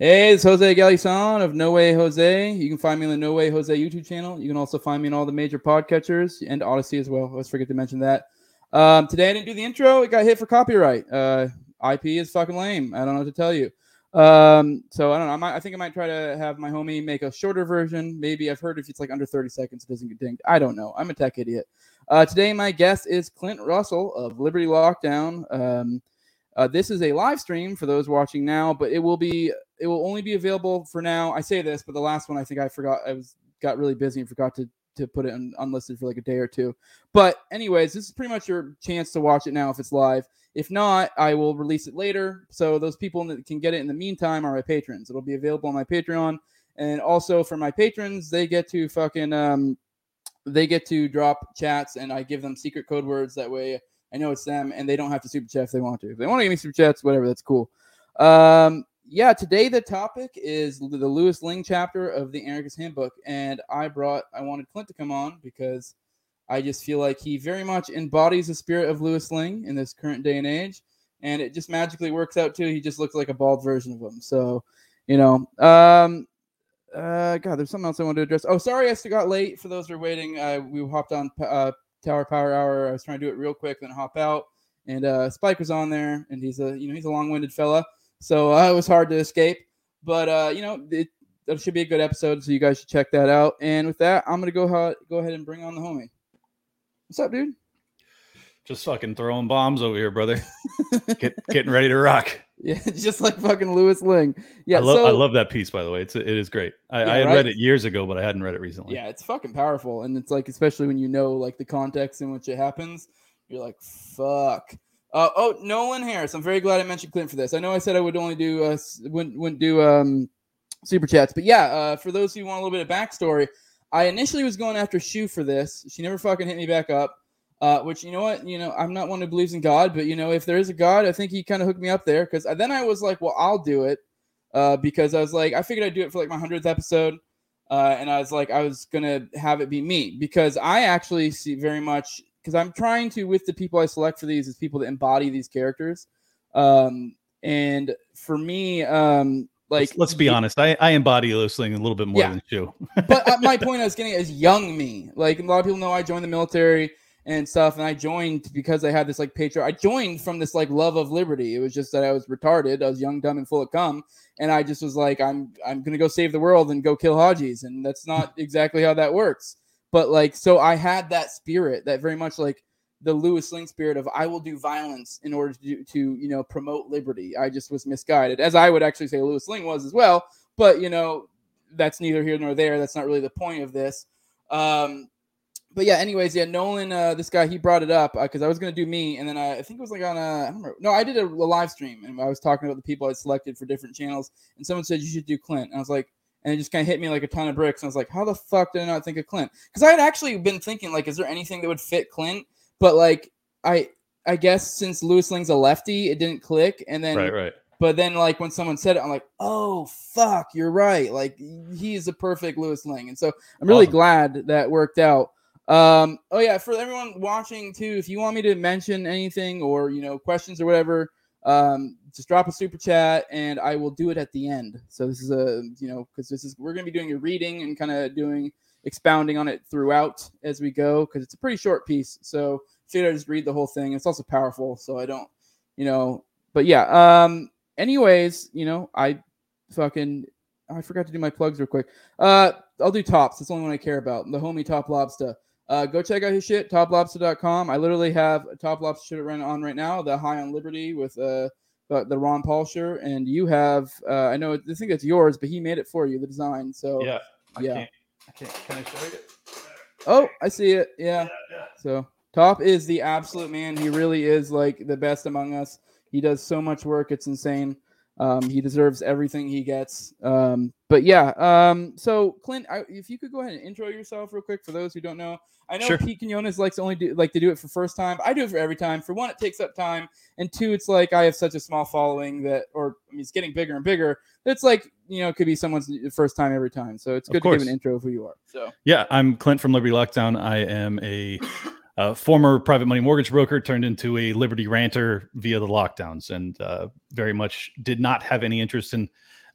Hey, it's Jose Galison of No Way Jose. You can find me on the No Way Jose YouTube channel. You can also find me in all the major podcatchers and Odysee as well. Let's forget to mention that. Um, today I didn't do the intro. It got hit for copyright. Uh, IP is fucking lame. I don't know what to tell you. Um, so I don't know. I, might, I think I might try to have my homie make a shorter version. Maybe I've heard if it's like under 30 seconds, it doesn't get dinged. I don't know. I'm a tech idiot. Uh, today my guest is Clint Russell of Liberty Lockdown. Um, uh, this is a live stream for those watching now, but it will be it will only be available for now. I say this, but the last one I think I forgot I was got really busy and forgot to to put it un, unlisted for like a day or two. But anyways, this is pretty much your chance to watch it now if it's live. If not, I will release it later. So those people that can get it in the meantime are my patrons. It'll be available on my Patreon, and also for my patrons, they get to fucking um, they get to drop chats, and I give them secret code words. That way, I know it's them, and they don't have to super chat if they want to. If they want to give me super chats, whatever, that's cool. Um, yeah, today the topic is the Louis Lingg chapter of the Anarchist Handbook, and I brought I wanted Clint to come on because I just feel like he very much embodies the spirit of Louis Lingg in this current day and age, and it just magically works out too. He just looks like a bald version of him. So, you know, um, uh, God, there's something else I wanted to address. Oh, sorry, I still got late. For those who are waiting, uh, we hopped on uh, Tower Power Hour. I was trying to do it real quick, then hop out. And uh, Spike was on there, and he's a you know he's a long-winded fella, so uh, it was hard to escape. But uh, you know it, it should be a good episode, so you guys should check that out. And with that, I'm gonna go ha- go ahead and bring on the homie. What's up, dude? Just fucking throwing bombs over here, brother. Get, getting ready to rock. Yeah, just like fucking Louis Lingg. Yeah, I love, so, I love that piece by the way. It's it is great. I, Yeah, I had right? read it years ago, but I hadn't read it recently. Yeah, it's fucking powerful, and it's like especially when you know like the context in which it happens, you're like, fuck. Uh, oh, Nolan Harris. I'm very glad I mentioned Clint for this. I know I said I would only do uh wouldn't wouldn't do um super chats, but yeah, uh, for those who want a little bit of backstory, I initially was going after Shu for this. She never fucking hit me back up. Uh, which you know what, you know, I'm not one who believes in God, but you know, if there is a God, I think he kind of hooked me up there because then I was like, well, I'll do it, uh, because I was like, I figured I'd do it for like my hundredth episode, uh, and I was like, I was gonna have it be me because I actually see very much because I'm trying to with the people I select for these is people that embody these characters, um, and for me, um, like let's, let's be honest. I, I embody Lingg a little bit more Yeah. than you. but uh, my point I was getting is young me. Like a lot of people know I joined the military and stuff, and I joined because I had this like patriot. I joined from this like love of liberty. It was just that I was retarded. I was young, dumb, and full of cum, and I just was like, I'm I'm gonna go save the world and go kill Hajis, and that's not exactly how that works. But like, so I had that spirit, that very much like the Louis Lingg spirit of I will do violence in order to do, to you know promote liberty. I just was misguided, as I would actually say Louis Lingg was as well. But you know, that's neither here nor there. That's not really the point of this. Um, but yeah, anyways, yeah, Nolan, uh, this guy, he brought it up because I was gonna do me, and then I, I think it was like on a, I don't remember. No, I did a, a live stream, and I was talking about the people I selected for different channels, and someone said you should do Clint, and I was like, and it just kind of hit me like a ton of bricks, and I was like, how the fuck did I not think of Clint? Because I had actually been thinking like, is there anything that would fit Clint? But like, I, I guess since Louis Lingg's a lefty, it didn't click, and then right, right. but then, like when someone said it, I'm like, "Oh fuck, you're right." Like he is a perfect Louis Lingg, and so I'm really Awesome. glad that worked out. Um, oh yeah, for everyone watching too, if you want me to mention anything or you know questions or whatever, um, just drop a super chat and I will do it at the end. So this is a you know because this is we're gonna be doing a reading and kind of doing expounding on it throughout as we go because it's a pretty short piece. So figured I'd just read the whole thing. It's also powerful, so I don't you know. But yeah, um, anyways, you know, I fucking I forgot to do my plugs real quick. Uh, I'll do tops. That's the only one I care about. The homie Top Lobster. Uh, go check out his shit, toplobster.com. I literally have a Top Lobster shirt running on right now, the High on Liberty with uh the, the Ron Paul shirt, and you have uh, I know I think that's yours, but he made it for you, the design. So Yeah. I yeah. Can't, I can't, can I show you? Oh, I see it. Yeah. yeah. So Top is the absolute man. He really is like the best among us. He does so much work. It's insane. Um, he deserves everything he gets. Um, but yeah. Um, so Clint, I, if you could go ahead and intro yourself real quick for those who don't know. I know Sure. Pete Quinones likes to only do like to do it for first time. I do it for every time. For one, it takes up time, and two, it's like I have such a small following that, or I mean, it's getting bigger and bigger. It's like you know, it could be someone's first time every time. So it's good to give an intro of who you are. So Yeah, I'm Clint from Liberty Lockdown. I am a uh, former private money mortgage broker turned into a Liberty ranter via the lockdowns, and uh, very much did not have any interest in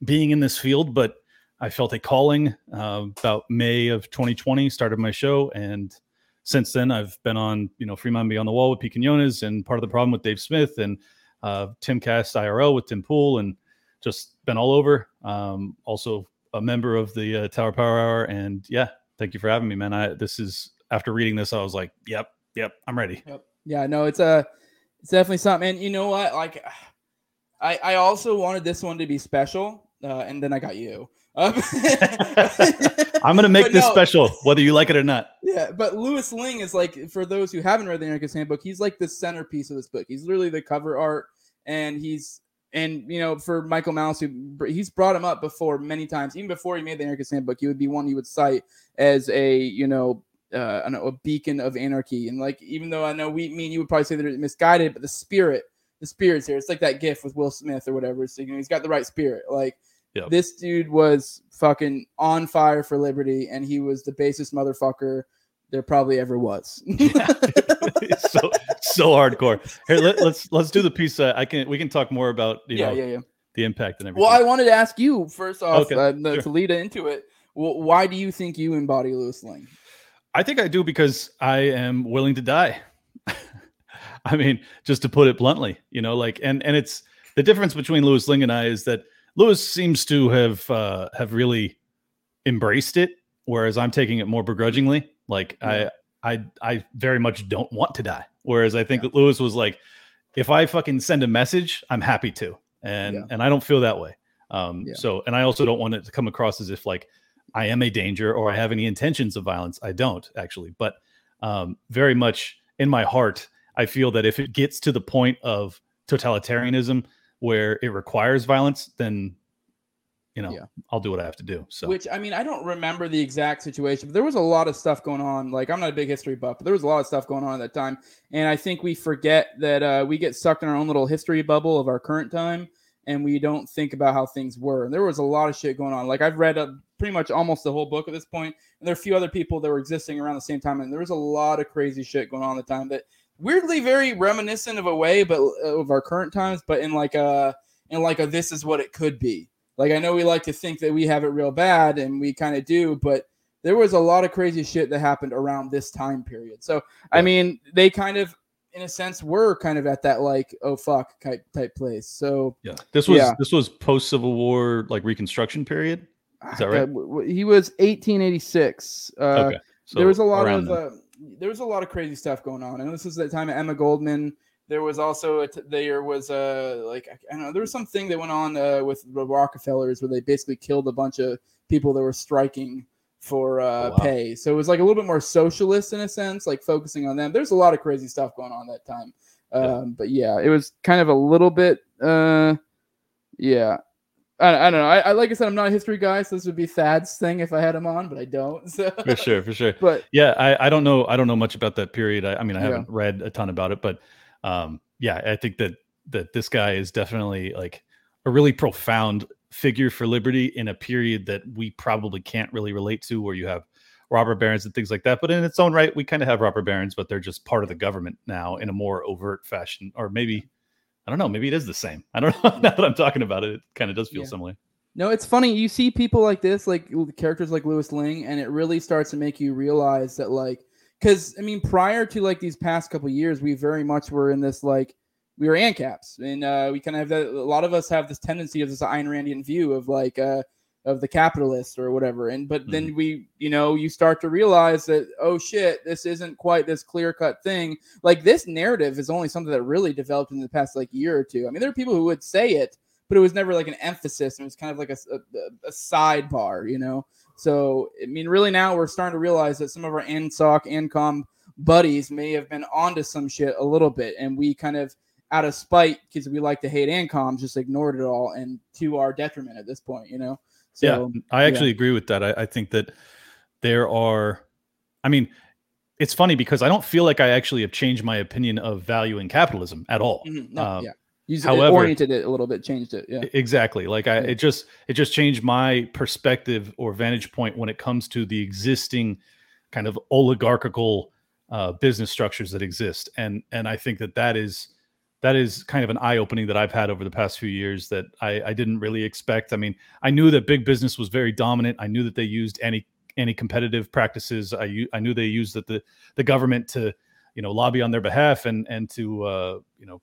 being in this field. But I felt a calling uh, about May of 2020. Started my show, and since then I've been on you know Free Man Beyond the Wall with Quinones, and part of the problem with Dave Smith and uh, Timcast IRL with Tim Pool, and just been all over. Um, also a member of the uh, Tower Power Hour, and yeah, thank you for having me, man. I this is after reading this, I was like, yep, yep, I'm ready. Yep. Yeah, no, it's a, it's definitely something. And you know what? Like, I I also wanted this one to be special, uh, and then I got you. Um, I'm gonna make this no. special, whether you like it or not. Yeah, but Louis Lingg is like, for those who haven't read the Anarchist Handbook, he's like the centerpiece of this book. He's literally the cover art, and he's and you know, for Michael Malice, who he's brought him up before many times, even before he made the Anarchist Handbook, he would be one he would cite as a you know uh, know, a beacon of anarchy. And like, even though I know we mean you would probably say that it's misguided, but the spirit, the spirit's here. It's like that gif with Will Smith or whatever. So you know, he's got the right spirit. Like yep. this dude was fucking on fire for liberty, and he was the basest motherfucker there probably ever was. yeah. so so hardcore. Here, let, us let's, let's do the piece. Uh, I can we can talk more about you yeah, know yeah, yeah. the impact and everything. Well, I wanted to ask you first off okay. uh, sure. to lead into it. Well, why do you think you embody Louis Lingg? I think I do because I am willing to die. I mean, just to put it bluntly, you know, like, and and it's the difference between Louis Lingg and I is that Louis seems to have uh, have really embraced it, whereas I'm taking it more begrudgingly. Like yeah. I I I very much don't want to die, whereas I think yeah. that Louis was like, if I fucking send a message, I'm happy to, and yeah. and I don't feel that way. Um, so and I also don't want it to come across as if like I am a danger or I have any intentions of violence. I don't actually, but um, very much in my heart, I feel that if it gets to the point of totalitarianism where it requires violence, then you know, yeah. I'll do what I have to do. So, which I mean, I don't remember the exact situation, but there was a lot of stuff going on. Like, I'm not a big history buff, but there was a lot of stuff going on at that time. And I think we forget that uh, we get sucked in our own little history bubble of our current time and we don't think about how things were. And there was a lot of shit going on. Like I've read a, pretty much almost the whole book at this point. and there are a few other people that were existing around the same time, and there was a lot of crazy shit going on at the time that weirdly very reminiscent of a way, but uh, of our current times, but in like a in like a this is what it could be. Like I know we like to think that we have it real bad, and we kind of do, but there was a lot of crazy shit that happened around this time period. So I mean, they kind of in a sense we were kind of at that like oh fuck type type place. So yeah, this was yeah. this was post Civil War like Reconstruction period. Is that right? Uh, he was 1886. Uh, okay, so there was a lot of uh, there was a lot of crazy stuff going on, and this was the time of Emma Goldman. There was also a t- there was a like I don't know there was something that went on uh, with the Rockefellers where they basically killed a bunch of people that were striking for uh, oh, wow. pay. So it was like a little bit more socialist in a sense, like focusing on them. There's a lot of crazy stuff going on that time. Um, yeah. But yeah, it was kind of a little bit, uh, yeah. I, I don't know. I, I, like I said, I'm not a history guy, so this would be Thad's thing if I had him on, but I don't. So. For sure, for sure. But yeah, I, I don't know. I don't know much about that period. I, I mean, I haven't yeah. read a ton about it, but um, yeah, I think that that this guy is definitely like a really profound figure for liberty in a period that we probably can't really relate to, where you have robber barons and things like that. But in its own right, we kind of have robber barons, but they're just part of the government now in a more overt fashion, or maybe I don't know, maybe it is the same. I don't know. now that I'm talking about it, it kind of does feel yeah. similar. No, it's funny. You see people like this, like characters like Louis Lingg, and it really starts to make you realize that, like, because I mean, prior to like these past couple years, we very much were in this like we were ANCAPs, and uh, we kind of have that. A lot of us have this tendency of this Ayn Randian view of like uh, of the capitalist or whatever. And but mm-hmm. then we, you know, you start to realize that oh shit, this isn't quite this clear cut thing. Like this narrative is only something that really developed in the past like year or two. I mean, there are people who would say it, but it was never like an emphasis. and It was kind of like a, a, a sidebar, you know. So I mean, really now we're starting to realize that some of our ANSOC, ANCOM buddies may have been onto some shit a little bit, and we kind of out of spite because we like to hate ANCOMs, just ignored it all and to our detriment at this point, you know? So, yeah, I actually yeah. agree with that. I, I think that there are, I mean, it's funny because I don't feel like I actually have changed my opinion of valuing capitalism at all. Mm-hmm. No, um, yeah. You however, oriented it a little bit, changed it. Yeah. Exactly. Like I, yeah. it just, it just changed my perspective or vantage point when it comes to the existing kind of oligarchical uh, business structures that exist, and and I think that that is that is kind of an eye opening that I've had over the past few years that I, I didn't really expect. I mean, I knew that big business was very dominant. I knew that they used any any competitive practices. I I knew they used that the the government to you know lobby on their behalf and and to uh, you know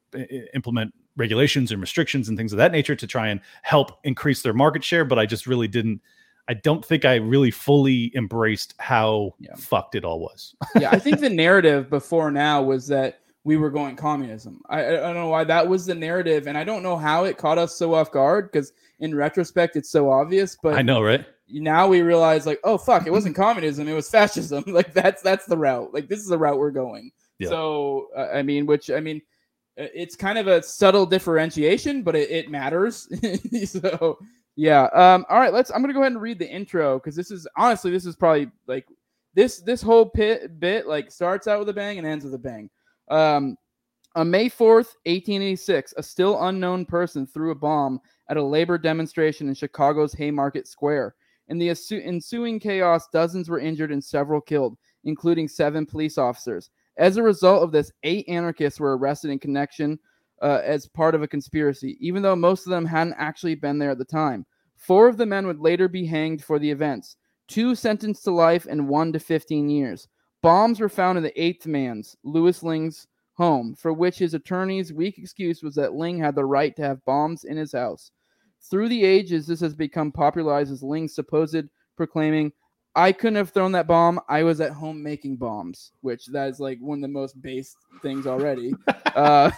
implement regulations and restrictions and things of that nature to try and help increase their market share. But I just really didn't. I don't think I really fully embraced how Yeah. fucked it all was. yeah, I think the narrative before now was that we were going communism. I, I don't know why that was the narrative, and I don't know how it caught us so off guard because in retrospect it's so obvious. But I know, right? now we realize like, oh fuck, it wasn't communism, it was fascism. Like that's that's the route. Like this is the route we're going. Yeah. So uh, I mean, which I mean, it's kind of a subtle differentiation, but it, it matters. so yeah. Um. All right. Let's. I'm gonna go ahead and read the intro because this is honestly this is probably like this this whole pit bit like starts out with a bang and ends with a bang. Um. On May 4th, 1886, a still unknown person threw a bomb at a labor demonstration in Chicago's Haymarket Square. In the ensuing chaos, dozens were injured and several killed, including seven police officers. As a result of this, eight anarchists were arrested in connection uh, as part of a conspiracy, even though most of them hadn't actually been there at the time. Four of the men would later be hanged for the events, two sentenced to life and one to 15 years. Bombs were found in the eighth man's, Louis Lingg's, home, for which his attorney's weak excuse was that Lingg had the right to have bombs in his house. Through the ages, this has become popularized as Lingg's supposed proclaiming, I couldn't have thrown that bomb. I was at home making bombs, which that is like one of the most base things already. uh,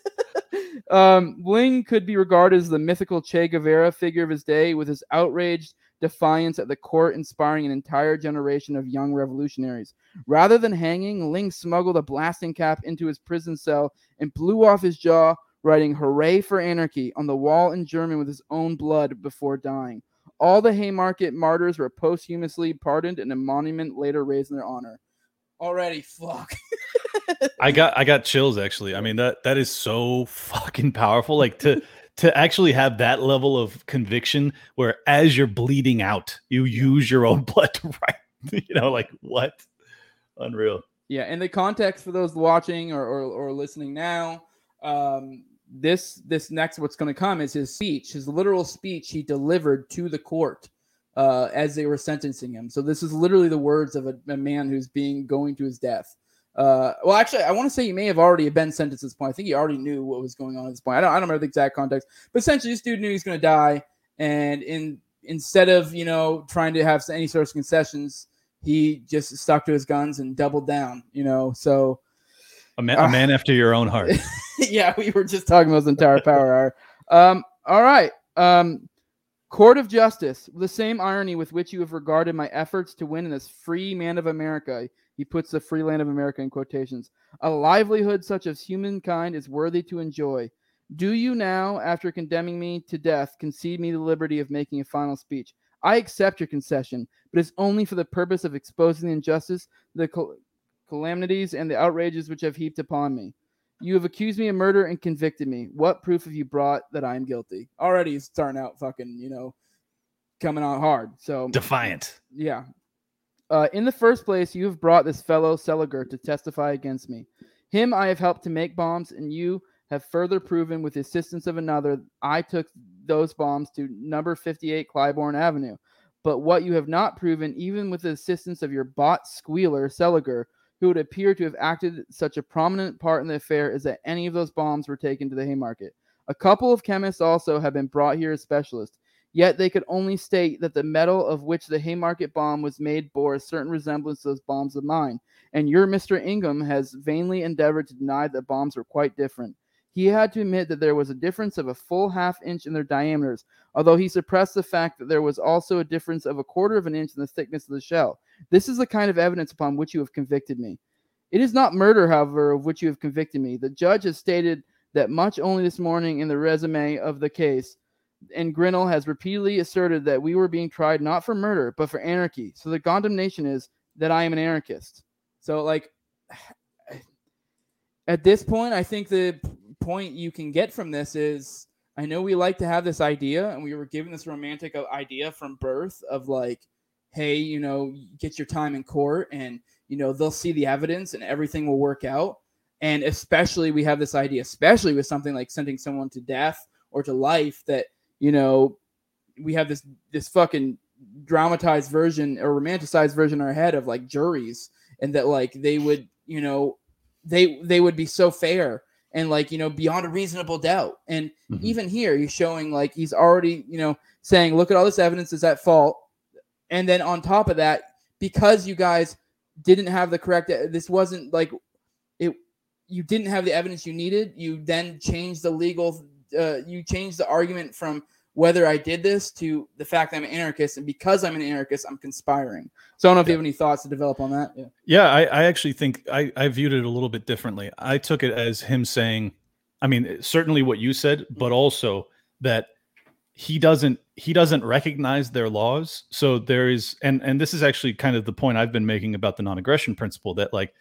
um, Lingg could be regarded as the mythical Che Guevara figure of his day, with his outraged defiance at the court inspiring an entire generation of young revolutionaries. Rather than hanging, Lingg smuggled a blasting cap into his prison cell and blew off his jaw, writing Hooray for Anarchy on the wall in German with his own blood before dying. All the Haymarket martyrs were posthumously pardoned and a monument later raised in their honor. Already, fuck. I got I got chills actually. I mean that that is so fucking powerful. Like to to actually have that level of conviction where as you're bleeding out, you use your own blood to write. You know, like what? Unreal. Yeah, and the context for those watching or, or, or listening now, um, this this next what's going to come is his speech, his literal speech he delivered to the court uh, as they were sentencing him. So this is literally the words of a, a man who's being going to his death. Uh, well, actually, I want to say he may have already been sentenced at this point. I think he already knew what was going on at this point. I don't, I don't remember the exact context, but essentially, this dude knew he's going to die, and in instead of you know trying to have any sort of concessions, he just stuck to his guns and doubled down. You know, so A man, a man after your own heart. yeah, we were just talking about this entire power hour. Um, all right. Um, Court of Justice, the same irony with which you have regarded my efforts to win in this free man of America. He puts the free land of America in quotations. A livelihood such as humankind is worthy to enjoy. Do you now, after condemning me to death, concede me the liberty of making a final speech? I accept your concession, but it's only for the purpose of exposing the injustice, the cal- calamities, and the outrages which have heaped upon me. You have accused me of murder and convicted me. What proof have you brought that I am guilty? Already he's starting out fucking, you know, coming out hard. So Defiant. yeah. Uh, in the first place, you have brought this fellow Seliger to testify against me. Him I have helped to make bombs, and you have further proven with the assistance of another I took those bombs to number 58 Clybourn Avenue. But what you have not proven, even with the assistance of your bot squealer Seliger, who would appear to have acted such a prominent part in the affair, is that any of those bombs were taken to the Haymarket. A couple of chemists also have been brought here as specialists. Yet they could only state that the metal of which the Haymarket bomb was made bore a certain resemblance to those bombs of mine. And your Mr. Ingham has vainly endeavored to deny that bombs were quite different. He had to admit that there was a difference of a full half inch in their diameters, although he suppressed the fact that there was also a difference of a quarter of an inch in the thickness of the shell. This is the kind of evidence upon which you have convicted me. It is not murder, however, of which you have convicted me. The judge has stated that much only this morning in the resume of the case and Grinnell has repeatedly asserted that we were being tried not for murder, but for anarchy. So the condemnation is that I am an anarchist. So, like, at this point, I think the point you can get from this is I know we like to have this idea, and we were given this romantic idea from birth of like, hey, you know, get your time in court and you know they'll see the evidence and everything will work out. And especially we have this idea especially with something like sending someone to death or to life that you know we have this this fucking dramatized version or romanticized version in our head of like juries and that like they would you know they they would be so fair and like you know beyond a reasonable doubt and mm-hmm. even here he's showing like he's already you know saying look at all this evidence is at fault and then on top of that because you guys didn't have the correct this wasn't like it you didn't have the evidence you needed you then changed the legal uh, you changed the argument from whether I did this to the fact that I'm an anarchist, and because I'm an anarchist, I'm conspiring. So I don't know if you have any thoughts to develop on that. Yeah, yeah I, I actually think I, I viewed it a little bit differently. I took it as him saying, I mean, certainly what you said, but mm-hmm. also that he doesn't he doesn't recognize their laws. So there is, and and this is actually kind of the point I've been making about the non-aggression principle that like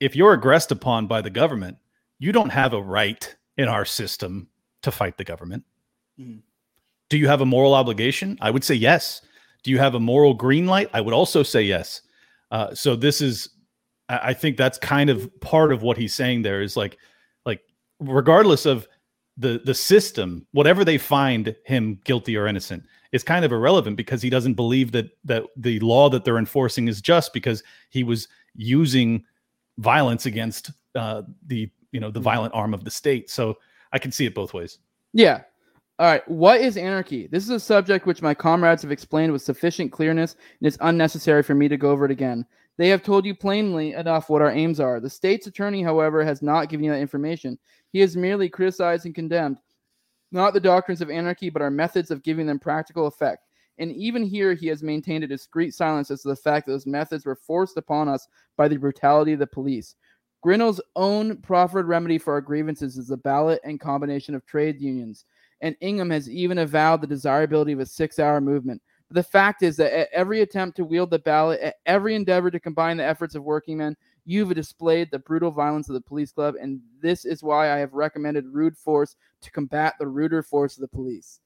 if you're aggressed upon by the government, you don't have a right in our system to fight the government Mm-hmm. Do you have a moral obligation? I would say yes. Do you have a moral green light? I would also say yes. Uh, so this is, I think that's kind of part of what he's saying there is like, like regardless of the the system, whatever they find him guilty or innocent, is kind of irrelevant because he doesn't believe that that the law that they're enforcing is just because he was using violence against uh, the you know the mm-hmm. violent arm of the state. So I can see it both ways. Yeah, all right, what is anarchy? This is a subject which my comrades have explained with sufficient clearness, and it's unnecessary for me to go over it again. They have told you plainly enough what our aims are. The state's attorney, however, has not given you that information. He has merely criticized and condemned not the doctrines of anarchy, but our methods of giving them practical effect. And even here, he has maintained a discreet silence as to the fact that those methods were forced upon us by the brutality of the police. Grinnell's own proffered remedy for our grievances is the ballot and combination of trade unions and Ingham has even avowed the desirability of a six hour movement. But the fact is that at every attempt to wield the ballot, at every endeavor to combine the efforts of working men, you've displayed the brutal violence of the police club, and this is why I have recommended rude force to combat the ruder force of the police.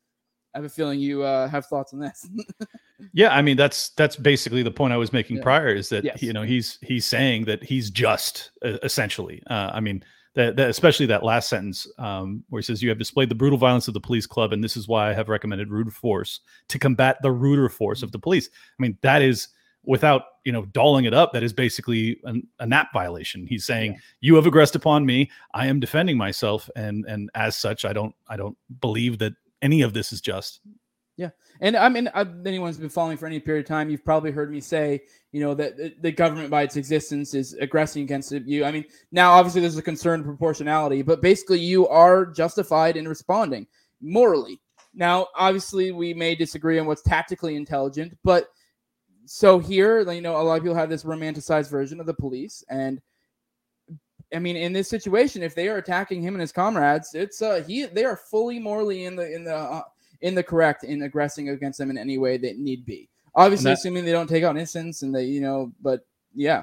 I have a feeling you uh, have thoughts on this. yeah, I mean that's that's basically the point I was making yeah. prior is that yes. you know he's he's saying that he's just uh, essentially. Uh, I mean, that, that, especially that last sentence um, where he says you have displayed the brutal violence of the police club and this is why i have recommended rude force to combat the ruder force of the police. I mean that is without you know dolling it up that is basically an, a nap violation. He's saying yeah. you have aggressed upon me. I am defending myself and and as such i don't i don't believe that any of this is just yeah, and I mean, I've, anyone's been following for any period of time, you've probably heard me say, you know, that the government by its existence is aggressing against you. I mean, now obviously there's a concern proportionality, but basically you are justified in responding morally. Now, obviously, we may disagree on what's tactically intelligent, but so here, you know, a lot of people have this romanticized version of the police, and I mean, in this situation, if they are attacking him and his comrades, it's uh he they are fully morally in the in the uh, in the correct in aggressing against them in any way that need be. Obviously, that, assuming they don't take out innocents and they, you know, but yeah.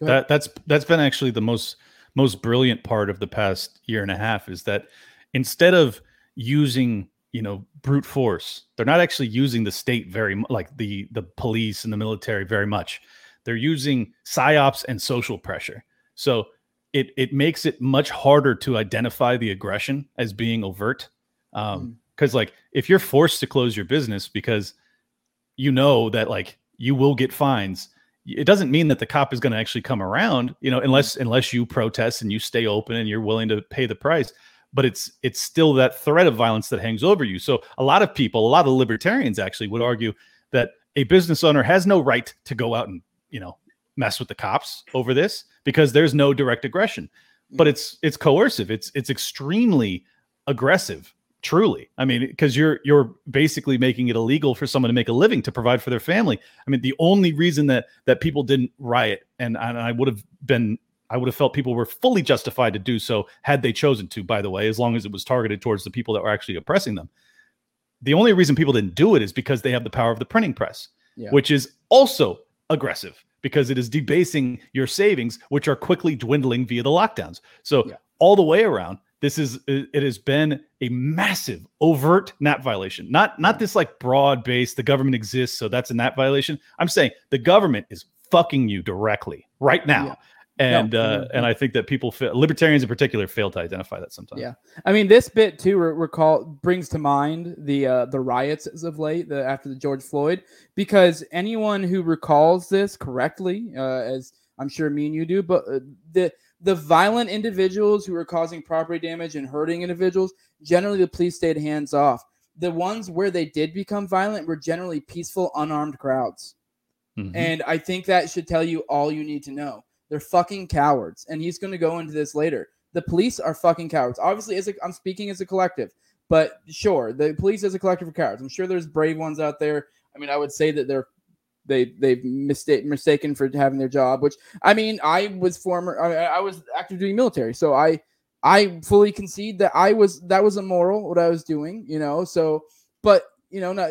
That that's that's been actually the most most brilliant part of the past year and a half is that instead of using you know brute force they're not actually using the state very like the the police and the military very much. They're using psyops and social pressure. So it it makes it much harder to identify the aggression as being overt. Um, mm because like if you're forced to close your business because you know that like you will get fines it doesn't mean that the cop is going to actually come around you know unless unless you protest and you stay open and you're willing to pay the price. But it's it's still that threat of violence that hangs over you. So a lot of people a lot of libertarians actually would argue that a business owner has no right to go out and you know mess with the cops over this because there's no direct aggression. But mm. it's it's coercive. It's it's extremely aggressive truly i mean because you're you're basically making it illegal for someone to make a living to provide for their family i mean the only reason that that people didn't riot and, and i would have been i would have felt people were fully justified to do so had they chosen to by the way as long as it was targeted towards the people that were actually oppressing them the only reason people didn't do it is because they have the power of the printing press yeah. which is also aggressive because it is debasing your savings which are quickly dwindling via the lockdowns so yeah. all the way around this is it has been a massive overt nap violation not not this like broad base the government exists so that's a nap violation i'm saying the government is fucking you directly right now. Yeah. And No, uh, mhm. and I think that people, fail, libertarians in particular, fail to identify that sometimes. Yeah. I mean, this bit too re- recall brings to mind the uh, the riots as of late, the after the George Floyd, because anyone who recalls this correctly, uh, as I'm sure me and you do, but uh, the the violent individuals who are causing property damage and hurting individuals, generally the police stayed hands off. The ones where they did become violent were generally peaceful, unarmed crowds. Mhm. And I think that should tell you all you need to know. They're fucking cowards. And he's going to go into this later. The police are fucking cowards. Obviously, as a, I'm speaking as a collective, but sure, the police as a collective are cowards. I'm sure there's brave ones out there. I mean, I would say that they're they they've mistake, mistaken for having their job. Which I mean, I was former. I, I was active duty military, so I I fully concede that I was that was immoral what I was doing. You know, so but you know, not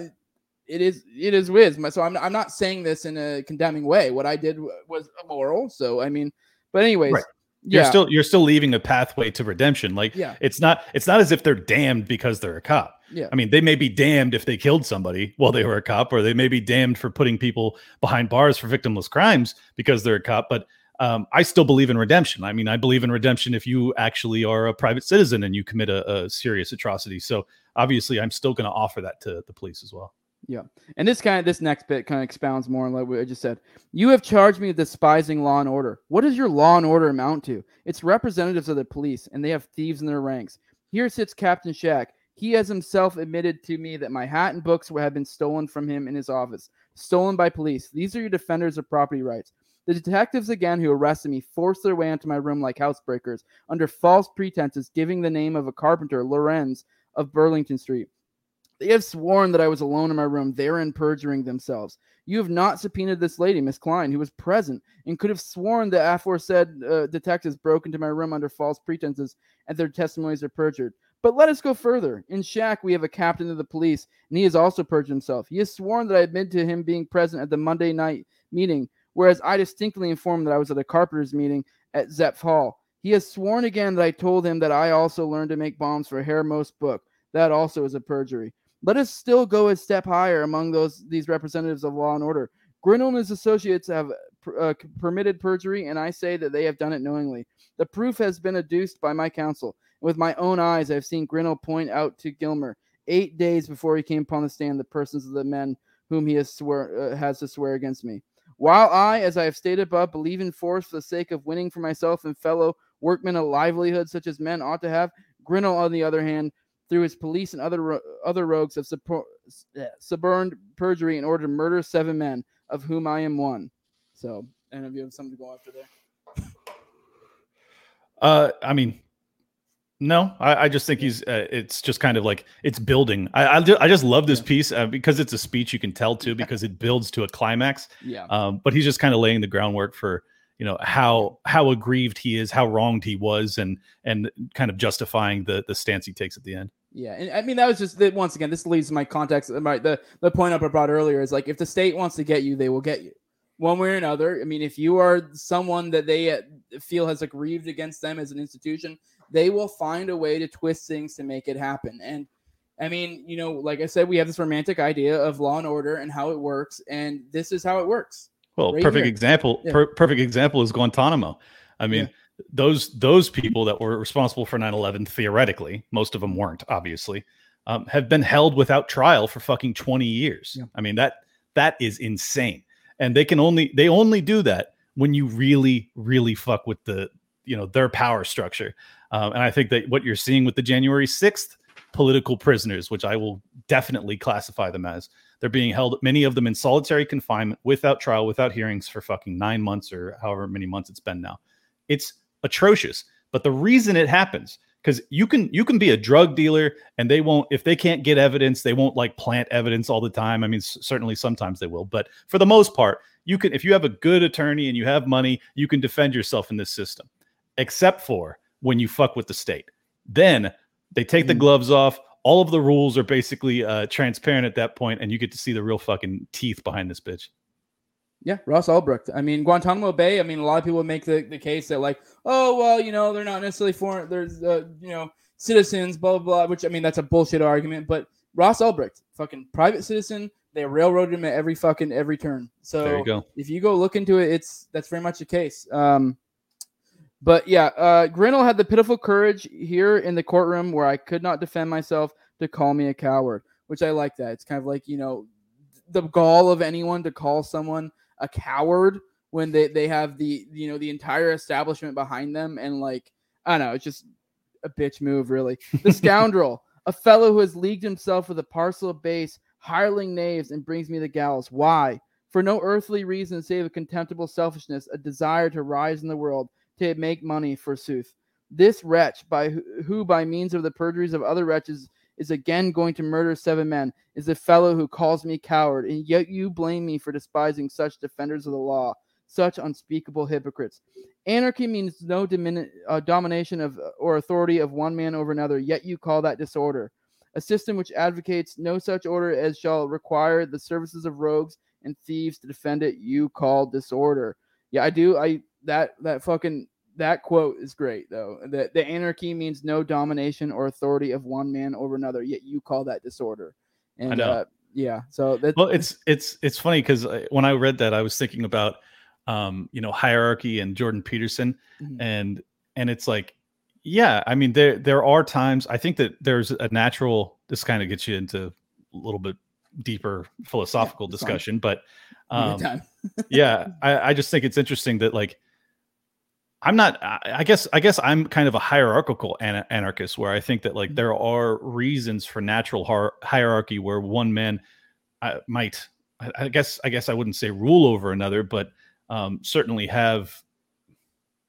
it is it is whiz. So I'm I'm not saying this in a condemning way. What I did was immoral. So I mean, but anyways, Right. You're yeah, still you're still leaving a pathway to redemption. Like yeah, it's not it's not as if they're damned because they're a cop. yeah, I mean, they may be damned if they killed somebody while they were a cop, or they may be damned for putting people behind bars for victimless crimes because they're a cop. But um, I still believe in redemption. I mean, I believe in redemption if you actually are a private citizen and you commit a, a serious atrocity. So obviously, I'm still going to offer that to the police as well. And this kind of this next bit kind of expounds more on what I just said. You have charged me with despising law and order. What does your law and order amount to? It's representatives of the police, and they have thieves in their ranks. Here sits Captain Schaack. He has himself admitted to me that my hat and books have been stolen from him in his office, stolen by police. These are your defenders of property rights. The detectives again who arrested me forced their way into my room like housebreakers under false pretenses, giving the name of a carpenter, Lorenz of Burlington Street. They have sworn that I was alone in my room, therein perjuring themselves. You have not subpoenaed this lady, Miss Klein, who was present and could have sworn the aforesaid uh, detectives broke into my room under false pretenses and their testimonies are perjured. But let us go further. In Shack, we have a captain of the police, and he has also perjured himself. He has sworn that I admitted to him being present at the Monday night meeting, whereas I distinctly informed that I was at a carpenter's meeting at Zepf Hall. He has sworn again that I told him that I also learned to make bombs for Herr Most's book. That also is a perjury. Let us still go a step higher among those these representatives of law and order. Grinnell and his associates have uh, permitted perjury, and I say that they have done it knowingly. The proof has been adduced by my counsel. With my own eyes, I have seen Grinnell point out to Gilmer eight days before he came upon the stand the persons of the men whom he has swear uh, has to swear against me. While I, as I have stated above, believe in force for the sake of winning for myself and fellow workmen a livelihood such as men ought to have, Grinnell, on the other hand, through his police and other ro- other rogues, have uh, suborned perjury in order to murder seven men, of whom I am one. So, and if you have something to go after there, Uh, I mean, no, I, I just think he's. Uh, it's just kind of like it's building. I I, ju- I just love this Yeah. piece uh, because it's a speech you can tell too because it builds to a climax. yeah, Um, but he's just kind of laying the groundwork for you know how how aggrieved he is, how wronged he was, and and kind of justifying the the stance he takes at the end. Yeah, and I mean that was just that. Once again, this leads my context. My the the point up I brought earlier is like if the state wants to get you, they will get you, one way or another. I mean, if you are someone that they uh, feel has aggrieved against them as an institution, they will find a way to twist things to make it happen. And I mean, you know, like I said, we have this romantic idea of law and order and how it works, and this is how it works. Well, Right perfect here. example. Yeah. Per- perfect example is Guantanamo. I mean, Yeah. those those people that were responsible for 9/11 theoretically, most of them weren't, obviously, um, have been held without trial for fucking 20 years. Yeah. I mean that that is insane, and they can only they only do that when you really really fuck with the you know their power structure. Um, and I think that what you're seeing with the January 6th political prisoners, which I will definitely classify them as, they're being held, many of them in solitary confinement without trial, without hearings for fucking nine months or however many months it's been now. It's atrocious. But the reason it happens, because you can you can be a drug dealer and they won't if they can't get evidence, they won't like plant evidence all the time. I mean, s- certainly sometimes they will, but for the most part, you can if you have a good attorney and you have money, you can defend yourself in this system, except for when you fuck with the state. Then they take the Mhm. gloves off. All of the rules are basically uh, transparent at that point, and you get to see the real fucking teeth behind this bitch. Yeah, Ross Ulbricht. I mean, Guantanamo Bay. I mean, a lot of people make the, the case that like, oh well, you know, they're not necessarily foreign. There's uh, you know citizens, blah blah blah. Which I mean, that's a bullshit argument. But Ross Ulbricht, fucking private citizen, they railroaded him at every fucking every turn. So you if you go look into it, it's that's very much the case. Um, but yeah, uh, Grinnell had the pitiful courage here in the courtroom where I could not defend myself to call me a coward, which I like that. It's kind of like you know the gall of anyone to call someone a coward when they they have the you know the entire establishment behind them and like I don't know, it's just a bitch move really. The scoundrel, a fellow who has leagued himself with a parcel of base, hireling knaves, and brings me the gallows. Why? For no earthly reason save a contemptible selfishness, a desire to rise in the world, to make money, forsooth. This wretch, by who, by means of the perjuries of other wretches is again going to murder seven men, is the fellow who calls me coward, and yet you blame me for despising such defenders of the law, such unspeakable hypocrites. Anarchy means no dimini- uh, domination of or authority of one man over another, yet you call that disorder. A system which advocates no such order as shall require the services of rogues and thieves to defend it, you call disorder. Yeah, I do. I that that fucking that quote is great though. The the anarchy means no domination or authority of one man over another, yet you call that disorder. And know. Uh, yeah, so that, Well, it's it's it's funny because when I read that, I was thinking about um, you know hierarchy and Jordan Peterson, Mhm. and and it's like, yeah, I mean there there are times I think that there's a natural. This kind of gets you into a little bit deeper philosophical fine. discussion, but um, yeah, I, I just think it's interesting that like I'm not. I guess I guess I'm kind of a hierarchical ana- anarchist where I think that like there are reasons for natural hier- hierarchy where one man uh, might. I, I guess I guess I wouldn't say rule over another, but um, certainly have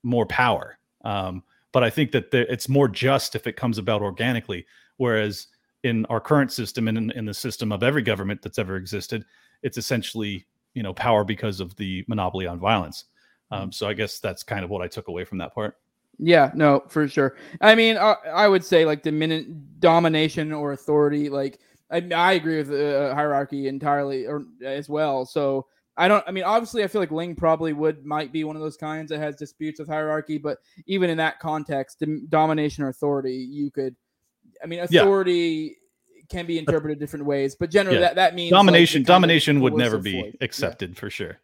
more power. Um, but I think that it's more just if it comes about organically, whereas in our current system and in, in the system of every government that's ever existed, it's essentially you know power because of the monopoly on violence. Um, so I guess that's kind of what I took away from that part. Yeah, no, for sure. I mean, I, I would say like domin- domination or authority. Like, I, I agree with uh, hierarchy entirely, or as well. So I don't. I mean, obviously, I feel like Lingg probably would might be one of those kinds that has disputes with hierarchy. But even in that context, dom- domination or authority, you could. I mean, Yeah. authority can be interpreted different ways, but generally Yeah. that that means Domination, the of domination would never be. Yeah. accepted for sure.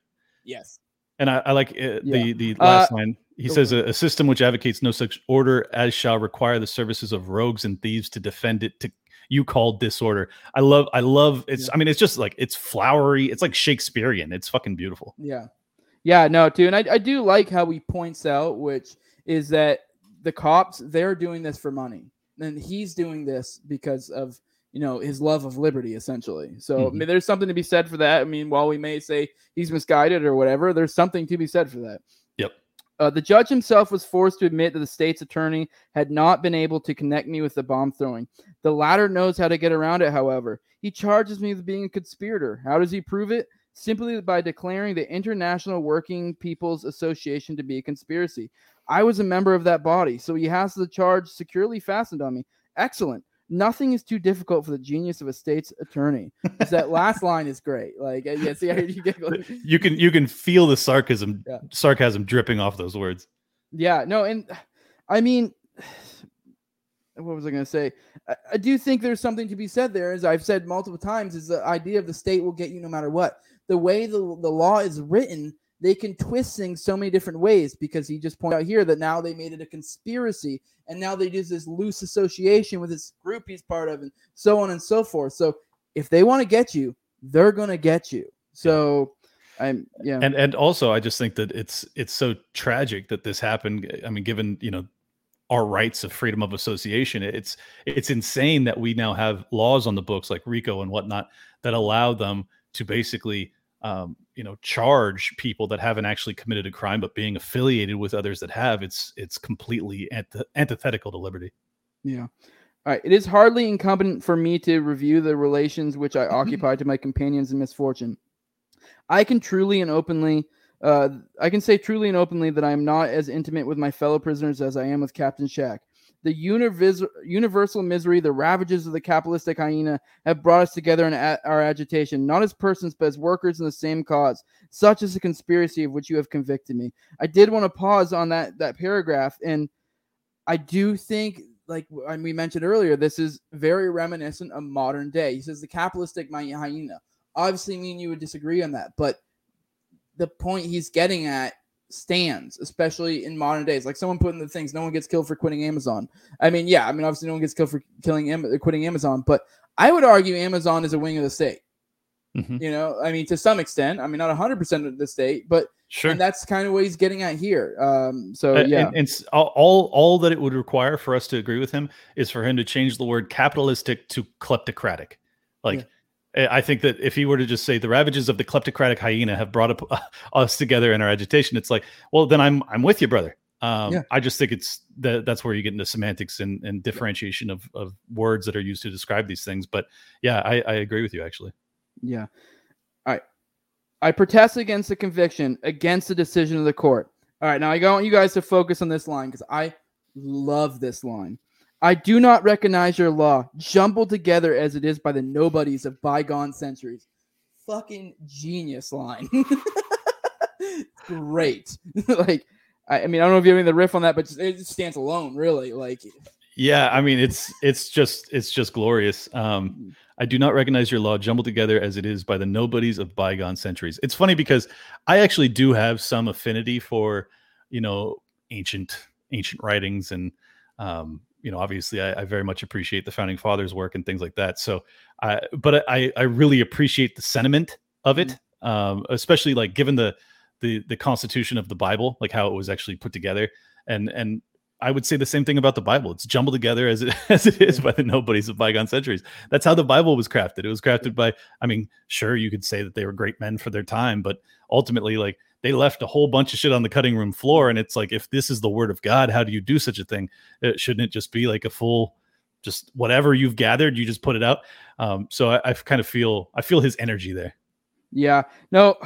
Yes. And I, I like uh, the Yeah. the Uh, last line. He says a, a system which advocates no such order as shall require the services of rogues and thieves to defend it. To you call disorder. I love. I love. It's. Yeah. I mean, it's just like it's flowery. It's like Shakespearean. It's fucking beautiful. Yeah. Yeah, no, too. And I, I do like how he points out, which is that the cops, they're doing this for money. And he's doing this because of, you know, his love of liberty, essentially. So I Mhm. mean, there's something to be said for that. I mean, while we may say he's misguided or whatever, there's something to be said for that. Yep. Uh, the judge himself was forced to admit that the state's attorney had not been able to connect me with the bomb throwing. The latter knows how to get around it, however. He charges me with being a conspirator. How does he prove it? Simply by declaring the International Working People's Association to be a conspiracy. I was a member of that body, so he has the charge securely fastened on me. Excellent. Nothing is too difficult for the genius of a state's attorney. that last line is great. Like, yeah, see, how you get You can you can feel the sarcasm Yeah. sarcasm dripping off those words. Yeah, no, and I mean, what was I going to say? I, I do think there's something to be said there, as I've said multiple times, is the idea of the state will get you no matter what. The way the, the law is written, they can twist things so many different ways because he just pointed out here that now they made it a conspiracy and now they do this loose association with this group he's part of and so on and so forth. So if they want to get you, they're going to get you. So I'm, yeah. and and also i just think that it's it's so tragic that this happened i mean given you know our rights of freedom of association it's it's insane that we now have laws on the books like rico and whatnot that allow them to basically um, you know charge people that haven't actually committed a crime but being affiliated with others that have it's it's completely anti- antithetical to liberty Yeah. All right. It is hardly incumbent for me to review the relations which I occupy to my companions in misfortune. I can truly and openly, uh, I can say truly and openly that I am not as intimate with my fellow prisoners as I am with Captain Schaack. The univis- universal misery, the ravages of the capitalistic hyena have brought us together in a- our agitation, not as persons, but as workers in the same cause. Such is the conspiracy of which you have convicted me. I did want to pause on that that paragraph, and I do think, like we mentioned earlier, this is very reminiscent of modern day. He says the capitalistic hyena. Obviously, me and you would disagree on that, but the point he's getting at stands, especially in modern days. Like someone put in the things, no one gets killed for quitting Amazon. I mean, yeah, I mean, obviously, no one gets killed for killing quitting Amazon, but I would argue Amazon is a wing of the state. Mm-hmm. You know, I mean, to some extent, I mean, not 100% of the state, but sure. And that's kind of what he's getting at here. Um, so, uh, yeah. And, and, all, all that it would require for us to agree with him is for him to change the word capitalistic to kleptocratic. Like, yeah. I think that if he were to just say the ravages of the kleptocratic hyena have brought up, uh, us together in our agitation, it's like, well, then I'm I'm with you, brother. Um, yeah. I just think it's that that's where you get into semantics and, and differentiation of, of words that are used to describe these things. But yeah, I, I agree with you actually. Yeah. All right. I protest against the conviction, against the decision of the court. All right. Now I want you guys to focus on this line because I love this line. I do not recognize your law, jumbled together as it is by the nobodies of bygone centuries. Fucking genius line. Great. like, I, I, mean, I don't know if you have any the riff on that, but it stands alone, really. Like, yeah, I mean, it's it's just it's just glorious. Um, mm-hmm. I do not recognize your law, jumbled together as it is by the nobodies of bygone centuries. It's funny because I actually do have some affinity for, you know, ancient ancient writings and um, you know, obviously, I, I, very much appreciate the founding fathers' work and things like that. So, I but I I really appreciate the sentiment of it, mm-hmm. um, especially like given the the the constitution of the Bible, like how it was actually put together, and and I would say the same thing about the Bible. It's jumbled together as it as it is by the nobodies of bygone centuries. That's how the Bible was crafted. It was crafted by, I mean, sure, you could say that they were great men for their time, but ultimately, like they left a whole bunch of shit on the cutting room floor. And it's like, if this is the word of God, how do you do such a thing? It, shouldn't it just be like a full, just whatever you've gathered, you just put it out. Um, so I, I kind of feel, I feel his energy there. Yeah, no,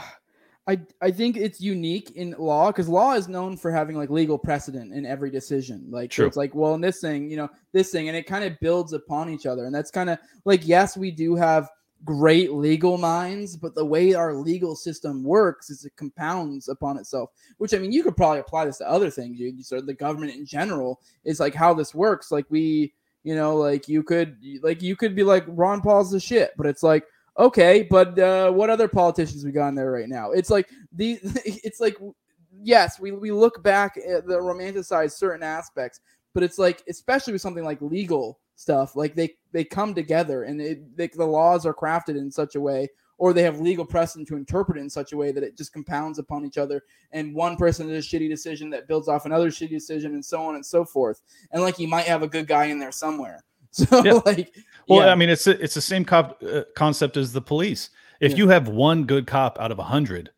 I, I think it's unique in law because law is known for having like legal precedent in every decision. Like so it's like, well, in this thing, you know, this thing, and it kind of builds upon each other. And that's kind of like, yes, we do have great legal minds, but the way our legal system works is it compounds upon itself. Which I mean, you could probably apply this to other things. You, you sort of the government in general is like how this works. Like we, you know, like you could like you could be like Ron Paul's the shit, but it's like okay, but uh, what other politicians we got in there right now? It's like the it's like yes, we we look back at the romanticize certain aspects, but it's like especially with something like legal stuff like they they come together and it, they, the laws are crafted in such a way or they have legal precedent to interpret it in such a way that it just compounds upon each other and one person does a shitty decision that builds off another shitty decision and so on and so forth and like you might have a good guy in there somewhere so yeah. like well yeah. i mean it's it's the same cop, uh, concept as the police if yeah. you have one good cop out of a hundred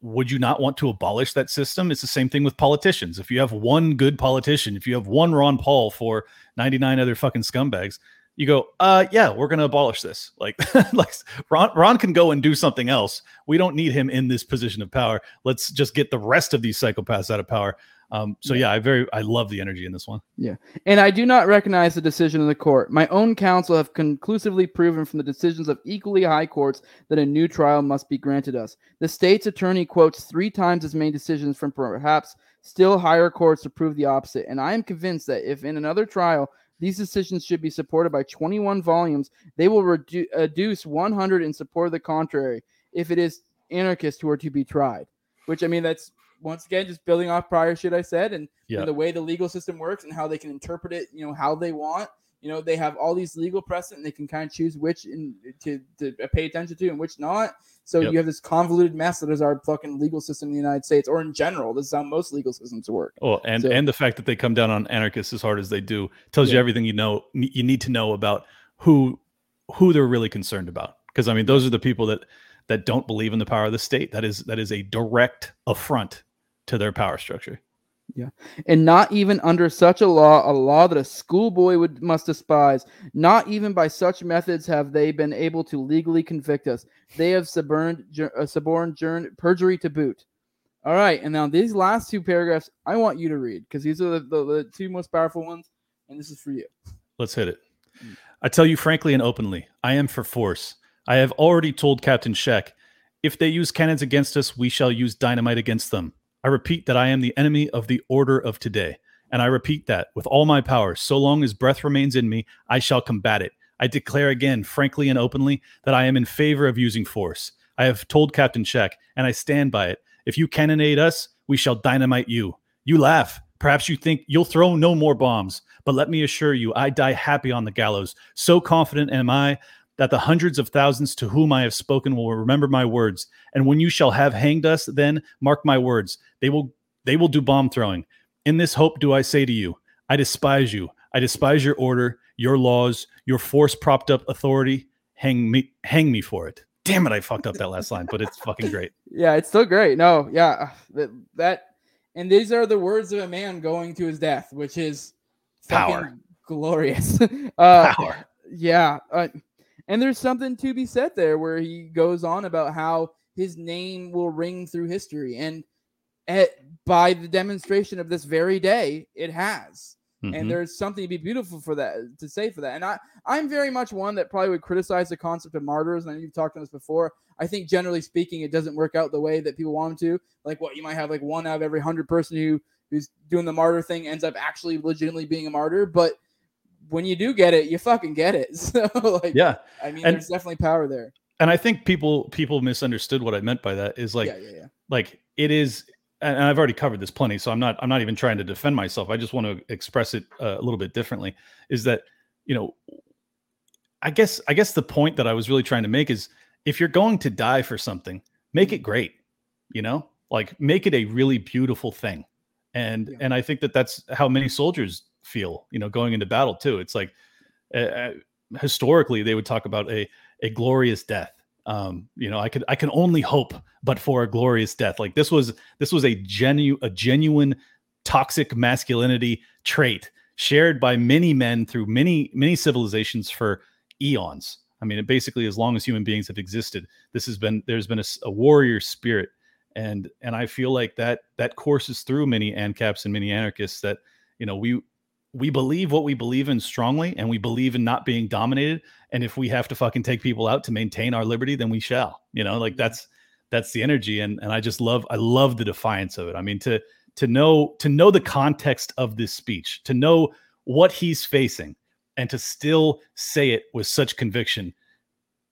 would you not want to abolish that system? It's the same thing with politicians. If you have one good politician, if you have one Ron Paul for 99 other fucking scumbags, you go, uh, yeah, we're gonna abolish this. Like, like Ron, Ron can go and do something else. We don't need him in this position of power. Let's just get the rest of these psychopaths out of power. Um, so yeah. yeah, I very I love the energy in this one. Yeah, and I do not recognize the decision of the court. My own counsel have conclusively proven from the decisions of equally high courts that a new trial must be granted us. The state's attorney quotes three times as many decisions from perhaps still higher courts to prove the opposite, and I am convinced that if in another trial these decisions should be supported by 21 volumes, they will redu- reduce 100 in support of the contrary. If it is anarchists who are to be tried, which I mean that's once again, just building off prior shit I said and, and, the way the legal system works and how they can interpret it, you know, how they want. You know, they have all these legal precedent and they can kind of choose which in, to, to pay attention to and which not. So yep. you have this convoluted mess that is our fucking legal system in the United States or in general. This is how most legal systems work. Oh, and so, and the fact that they come down on anarchists as hard as they do tells yeah. you everything you know you need to know about who who they're really concerned about. Because I mean, those are the people that that don't believe in the power of the state. That is that is a direct affront to their power structure. Yeah. And not even under such a law, a law that a schoolboy would must despise, not even by such methods have they been able to legally convict us. They have suborned, uh, suborned perjury to boot. All right. And now these last two paragraphs, I want you to read because these are the, the, the, two most powerful ones. And this is for you. Let's hit it. I tell you frankly and openly, I am for force. I have already told Captain Schaack, if they use cannons against us, we shall use dynamite against them. I repeat that I am the enemy of the order of today. And I repeat that with all my power, so long as breath remains in me, I shall combat it. I declare again, frankly and openly, that I am in favor of using force. I have told Captain Schaack, and I stand by it. If you cannonade us, we shall dynamite you. You laugh. Perhaps you think you'll throw no more bombs, but let me assure you, I die happy on the gallows. So confident am I that the hundreds of thousands to whom I have spoken will remember my words. And when you shall have hanged us, then mark my words, they will they will do bomb throwing. In this hope do I say to you, I despise you. I despise your order, your laws, your force propped up authority. Hang me hang me for it. Damn it, I fucked up that last line, but it's fucking great. Yeah, it's still great. No, yeah. That, that and these are the words of a man going to his death, which is Power. glorious. uh, Power. Yeah. Uh, and there's something to be said there where he goes on about how his name will ring through history. And at, by the demonstration of this very day, it has. Mhm. And there's something to be beautiful for that to say for that. And I, I'm very much one that probably would criticize the concept of martyrs. And you've talked on this before. I think generally speaking, it doesn't work out the way that people want them to. Like what you might have like one out of every hundred person who who's doing the martyr thing ends up actually legitimately being a martyr. But when you do get it, you fucking get it. So like, yeah. I mean, And- there's definitely power there. And I think people people misunderstood what I meant by that is like yeah, yeah, yeah. like it is and I've already covered this plenty, so I'm not I'm not even trying to defend myself. I just want to express it uh, a little bit differently. Is that you know, I guess I guess the point that I was really trying to make is if you're going to die for something, make it great. You know, like make it a really beautiful thing, and Yeah. and I think that that's how many soldiers feel. You know, going into battle too. It's like uh, historically they would talk about a a glorious death. Um, you know, I could I can only hope, but for a glorious death. Like this was this was a genu a genuine toxic masculinity trait shared by many men through many many civilizations for eons. I mean, basically, as long as human beings have existed, this has been there's been a warrior spirit, and and I feel like that that courses through many ANCAPs and many anarchists that you know we we believe what we believe in strongly, and we believe in not being dominated. And if we have to fucking take people out to maintain our liberty, then we shall. You know, like Mhm. that's that's the energy, and and I just love I love the defiance of it. I mean, to to know to know the context of this speech, to know what he's facing, and to still say it with such conviction,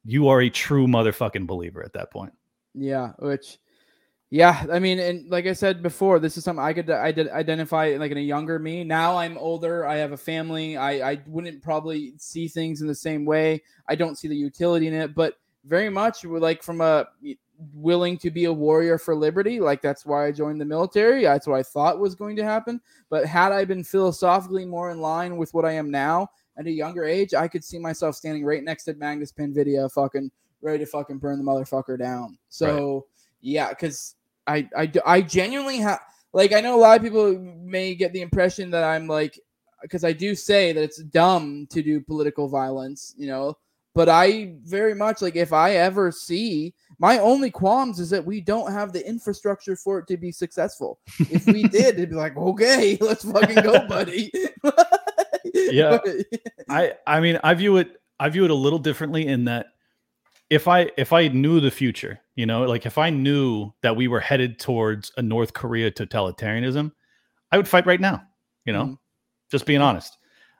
you are a true motherfucking believer at that point. Yeah, which, yeah, I mean, and like I said before, this is something I could I did identify like in a younger me. Now I'm older. I have a family. I I wouldn't probably see things in the same way. I don't see the utility in it, but very much like from a willing to be a warrior for liberty. Like that's why I joined the military. That's what I thought was going to happen. But had I been philosophically more in line with what I am now at a younger age, I could see myself standing right next to Magnus Pinvidia, fucking ready to fucking burn the motherfucker down. So yeah, because I, I I genuinely have like I know a lot of people may get the impression that I'm like because I do say that it's dumb to do political violence, you know. But I very much like if I ever see my only qualms is that we don't have the infrastructure for it to be successful. If we did, it'd be like, okay, let's fucking go, buddy. Yeah. But- I I mean I view it I view it a little differently in that if I if I knew the future, you know, like if I knew that we were headed towards a North Korea totalitarianism, I would fight right now, you know, Mhm. just being honest.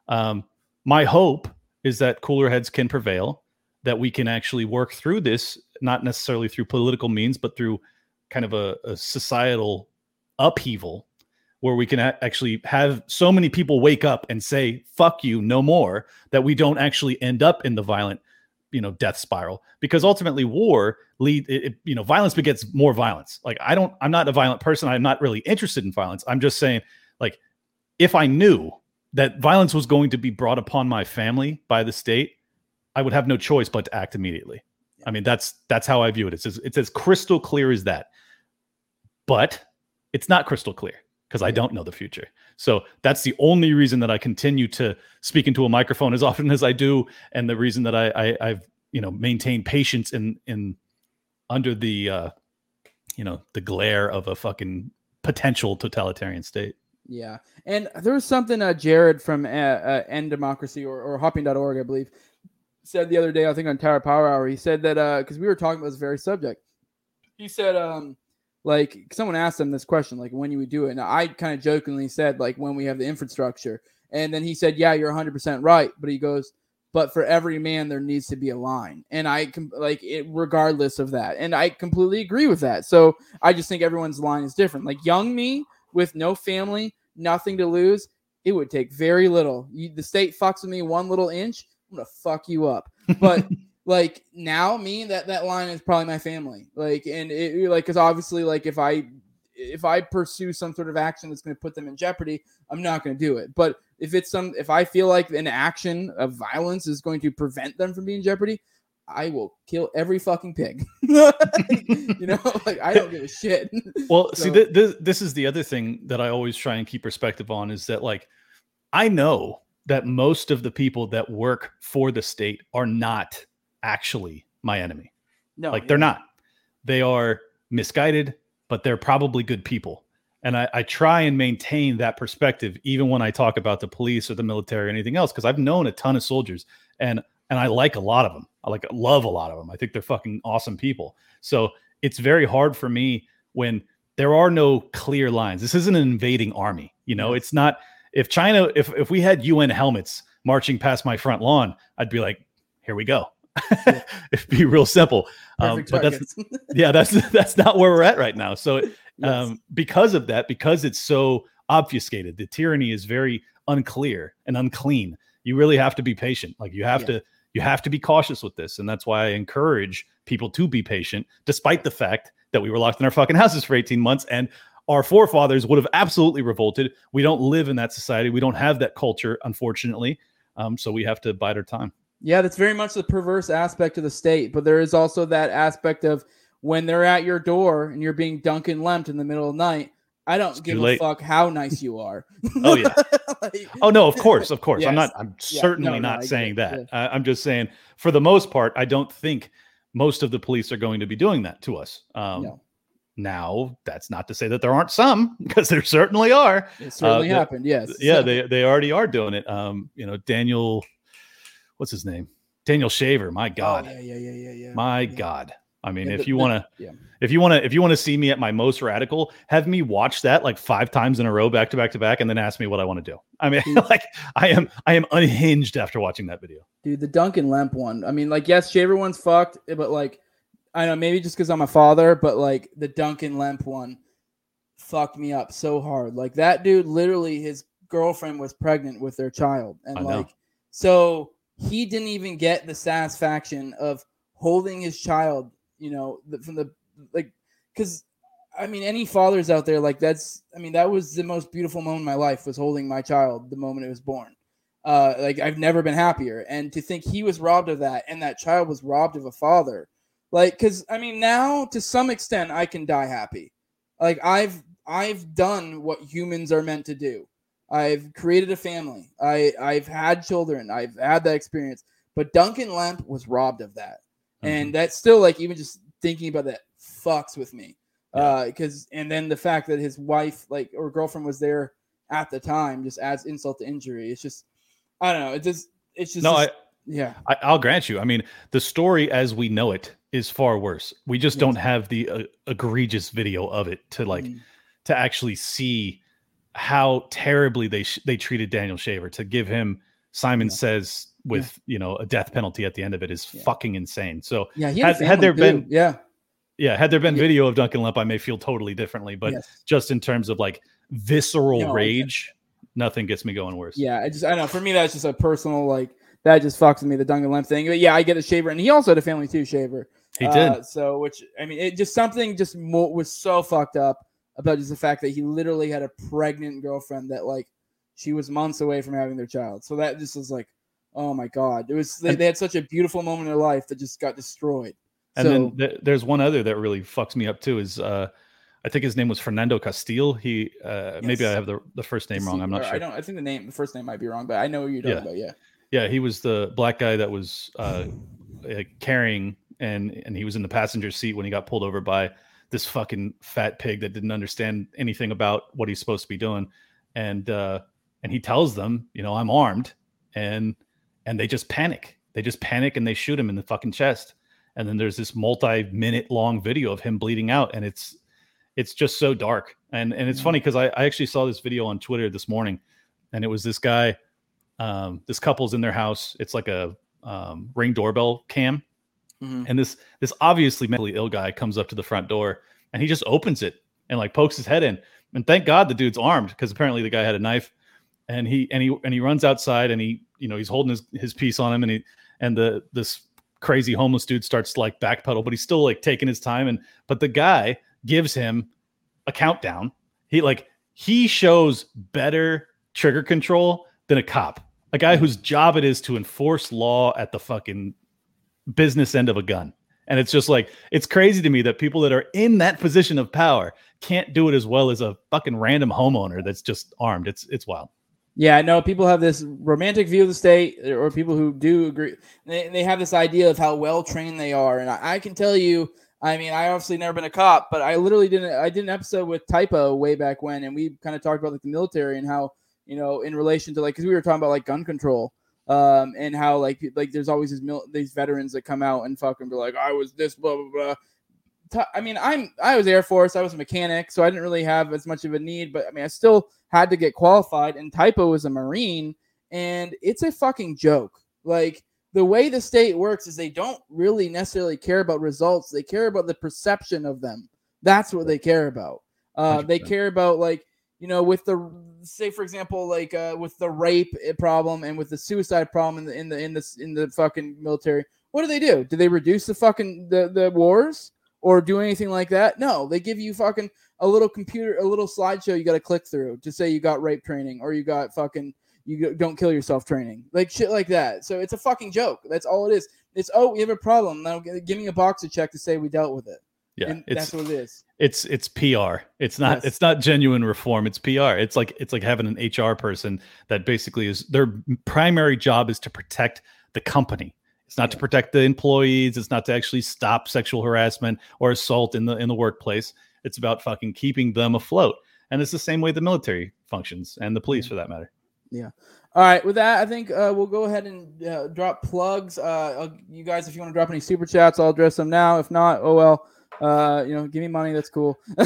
Um, my hope is that cooler heads can prevail, that we can actually work through this, not necessarily through political means, but through kind of a, a societal upheaval where we can a- actually have so many people wake up and say fuck you no more that we don't actually end up in the violent you know death spiral because ultimately war lead it, it- you know violence begets more violence. Like i don't i'm not a violent person. I'm not really interested in violence. I'm just saying like if i knew that violence was going to be brought upon my family by the state i would have no choice but to act immediately. I mean that's that's how i view it. It's as, it's as crystal clear as that. But it's not crystal clear because I don't know the future. So that's the only reason that I continue to speak into a microphone as often as I do, and the reason that I, I I've you know maintained patience in in under the uh, you know the glare of a fucking potential totalitarian state. Yeah, and there was something uh, Jared from uh, uh, End Democracy or, or Hopping.org, I believe, said the other day. I think on Tower Power Hour, he said that because we were talking about this very subject. He said, um, like someone asked him this question, like when you would do it, and I kind of jokingly said, like when we have the infrastructure, and then he said, yeah, you're 100 percent right, but he goes, but for every man there needs to be a line and i com- like it regardless of that and i completely agree with that so i just think everyone's line is different like young me with no family nothing to lose it would take very little you, the state fucks with me one little inch i'm gonna fuck you up but like now me that that line is probably my family. Like and it like because obviously like if i if i pursue some sort of action that's going to put them in jeopardy i'm not going to do it. But if it's some if i feel like an action of violence is going to prevent them from being in jeopardy i will kill every fucking pig. You know like i don't give a shit. Well, So- see, th- th- this is the other thing that I always try and keep perspective on is that, like, I know that most of the people that work for the state are not actually my enemy. no like, they're not. They are misguided, but they're probably good people. And I, I try and maintain that perspective even when I talk about the police or the military or anything else, because I've known a ton of soldiers and and I like a lot of them. I like love a lot of them. I think they're fucking awesome people. So it's very hard for me when there are no clear lines. This isn't an invading army. You know, it's not if China, if if we had UN helmets marching past my front lawn, I'd be like, here we go. Yeah. It'd be real simple. Um, but that's yeah, that's that's not where we're at right now. So Yes. um, because of that, because it's so obfuscated, the tyranny is very unclear and unclean. You really have to be patient. Like you have Yeah. to you have to be cautious with this, and that's why I encourage people to be patient, despite the fact that we were locked in our fucking houses for 18 months and our forefathers would have absolutely revolted. We don't live in that society. We don't have that culture, unfortunately. Um, so we have to bide our time. Yeah, that's very much the perverse aspect of the state. But there is also that aspect of when they're at your door and you're being Duncan Lemp in the middle of the night. I don't It's give a late. fuck how nice you are. Oh, yeah. Like, Oh no, of course, of course. I'm not. I'm Yeah, certainly no, no, not saying it, that. I, I'm just saying, for the most part, I don't think most of the police are going to be doing that to us. Um, No. Now, that's not to say that there aren't some, because there certainly are. it certainly the- happened. Yes. Yeah, they they already are doing it. Um, you know, Daniel, what's his name? Daniel Shaver. My Oh, God, yeah, yeah, yeah, yeah, yeah. my yeah. God. I mean, Yeah, if the- you want to, yeah. if you want to, if you want to see me at my most radical, have me watch that like five times in a row, back to back to back, and then ask me what I want to do. I mean, Dude. like I am, I am unhinged after watching that video. Dude, the Duncan Lemp one. I mean, like, yes, Shaver one's fucked, eh, but like, I know maybe just because I'm a father, but like the Duncan Lemp one fucked me up so hard. Like that dude, literally, his girlfriend was pregnant with their child, and I know. like, so he didn't even get the satisfaction of holding his child. You know, from the like, because I mean, any fathers out there, like that's, I mean, that was the most beautiful moment in my life was holding my child the moment it was born. Uh, like I've never been happier, and to think he was robbed of that, and that child was robbed of a father, like, because I mean, now to some extent, I can die happy. Like I've I've done what humans are meant to do. I've created a family. I I've had children. I've had that experience. But Duncan Lemp was robbed of that, and that's still like even just thinking about that fucks with me. Yeah. Uh, because and then the fact that his wife like or girlfriend was there at the time just adds insult to injury. It's just I don't know. It just it's just no, I, yeah I, I'll grant you. I mean, the story as we know it is far worse. We just Yes. don't have the uh, egregious video of it to like Mm. to actually see how terribly they sh- they treated Daniel Shaver. To give him Simon Yeah. says with you know a death penalty at the end of it is Yeah. fucking insane. So yeah. Had, Had- had there too. been- yeah yeah, had there been Yeah. video of Duncan Lemp, I may feel totally differently. But yes. just in terms of like visceral No, rage, nothing gets me going worse. Yeah, I just I know. For me, that's just a personal like that just fucks me the Duncan Lemp thing. But yeah, I get a Shaver, and he also had a family too, Shaver. he did. Uh, so which I mean, it just something just mo- was so fucked up about just the fact that he literally had a pregnant girlfriend that like she was months away from having their child. So that just was like, oh my god, it was they, they had such a beautiful moment in their life that just got destroyed. And so, then th- there's one other that really fucks me up too. Is uh, I think his name was Fernando Castile. He uh, maybe I have the, the first name wrong. I'm not sure. I don't. I think the name, the first name might be wrong, but I know you're talking Yeah. about. Yeah. Yeah, he was the black guy that was uh, carrying, and and he was in the passenger seat when he got pulled over by this fucking fat pig that didn't understand anything about what he's supposed to be doing, and uh, and he tells them, you know, I'm armed, and and they just panic. They just panic and they shoot him in the fucking chest, and then there's this multi-minute long video of him bleeding out, and it's it's just so dark, and and it's Yeah. funny because I, I actually saw this video on Twitter this morning, and it was this guy um, this couple's in their house. It's like a um, ring doorbell cam, Mhm. and this this obviously mentally ill guy comes up to the front door and he just opens it and like pokes his head in. And thank God the dude's armed because apparently the guy had a knife. And he and he and he runs outside and he you know he's holding his his piece on him and he and the this crazy homeless dude starts to like backpedal, but he's still like taking his time. And but the guy gives him a countdown. He like he shows better trigger control than a cop, a guy whose job it is to enforce law at the fucking business end of a gun. And it's just like it's crazy to me that people that are in that position of power can't do it as well as a fucking random homeowner that's just armed. It's it's wild. Yeah, no, people have this romantic view of the state, or people who do agree. They, they have this idea of how well trained they are, and I, I can tell you. I mean, I obviously never been a cop, but I literally didn't. I did an episode with Typo way back when, and we kind of talked about like the military and how you know in relation to like because we were talking about like gun control, um, and how like like there's always these mil- these veterans that come out and fucking be like, I was this blah blah blah. Ty- I mean, I'm I was Air Force, I was a mechanic, so I didn't really have as much of a need, but I mean, I still had to get qualified. And Typo was a Marine, and it's a fucking joke. Like the way the state works is they don't really necessarily care about results; they care about the perception of them. That's what they care about. Uh, they care about like you know with the say for example like uh, with the rape uh, problem and with the suicide problem in the in the in the in the fucking military. What do they do? Do they reduce the fucking the the wars? or do anything like that. No, they give you fucking a little computer, a little slideshow you got to click through to say you got rape training or you got fucking you don't kill yourself training, like shit like that. So it's a fucking joke. That's all it is. It's oh we have a problem now. Give me a boxer check to say we dealt with it. Yeah. and it's that's what it is. it's it's PR. It's not Yes. it's not genuine reform. It's PR. It's like it's like having an HR person that basically is their primary job is to protect the company. It's not to protect the employees. It's not to actually stop sexual harassment or assault in the in the workplace. It's about fucking keeping them afloat. And it's the same way the military functions and the police for that matter. Yeah. All right, with that, I think uh, we'll go ahead and uh, drop plugs. Uh, you guys, if you want to drop any super chats, I'll address them now. If not, oh well. Uh, you know, give me money. That's cool.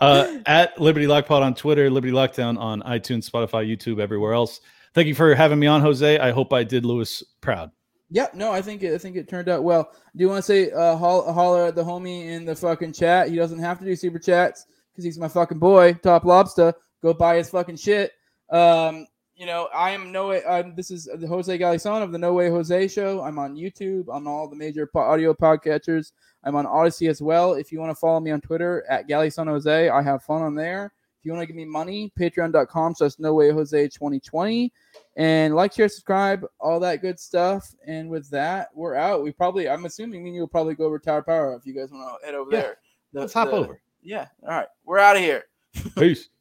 uh, at Liberty Lockpod on Twitter, Liberty Lockdown on iTunes, Spotify, YouTube, everywhere else. Thank you for having me on, Jose. I hope I did Louis proud. Yeah, no, I think it, I think it turned out well. Do you want to say uh, holl- holler at the homie in the fucking chat? He doesn't have to do super chats because he's my fucking boy, Top Lobster. Go buy his fucking shit. Um, you know, I am no way. Um, this is the Jose Galison of the No Way Jose Show. I'm on YouTube on all the major po- audio podcatchers. I'm on Odysee as well. If you want to follow me on Twitter at Galison Jose, I have fun on there. If you want to give me money, patreon.com slash no way Jose 2020 and like, share, subscribe, all that good stuff. And with that, we're out. We probably, I'm assuming me you will probably go over Tower Power if you guys want to head over Yeah, there. The- Let's hop the- over. Yeah. All right. We're out of here. Peace.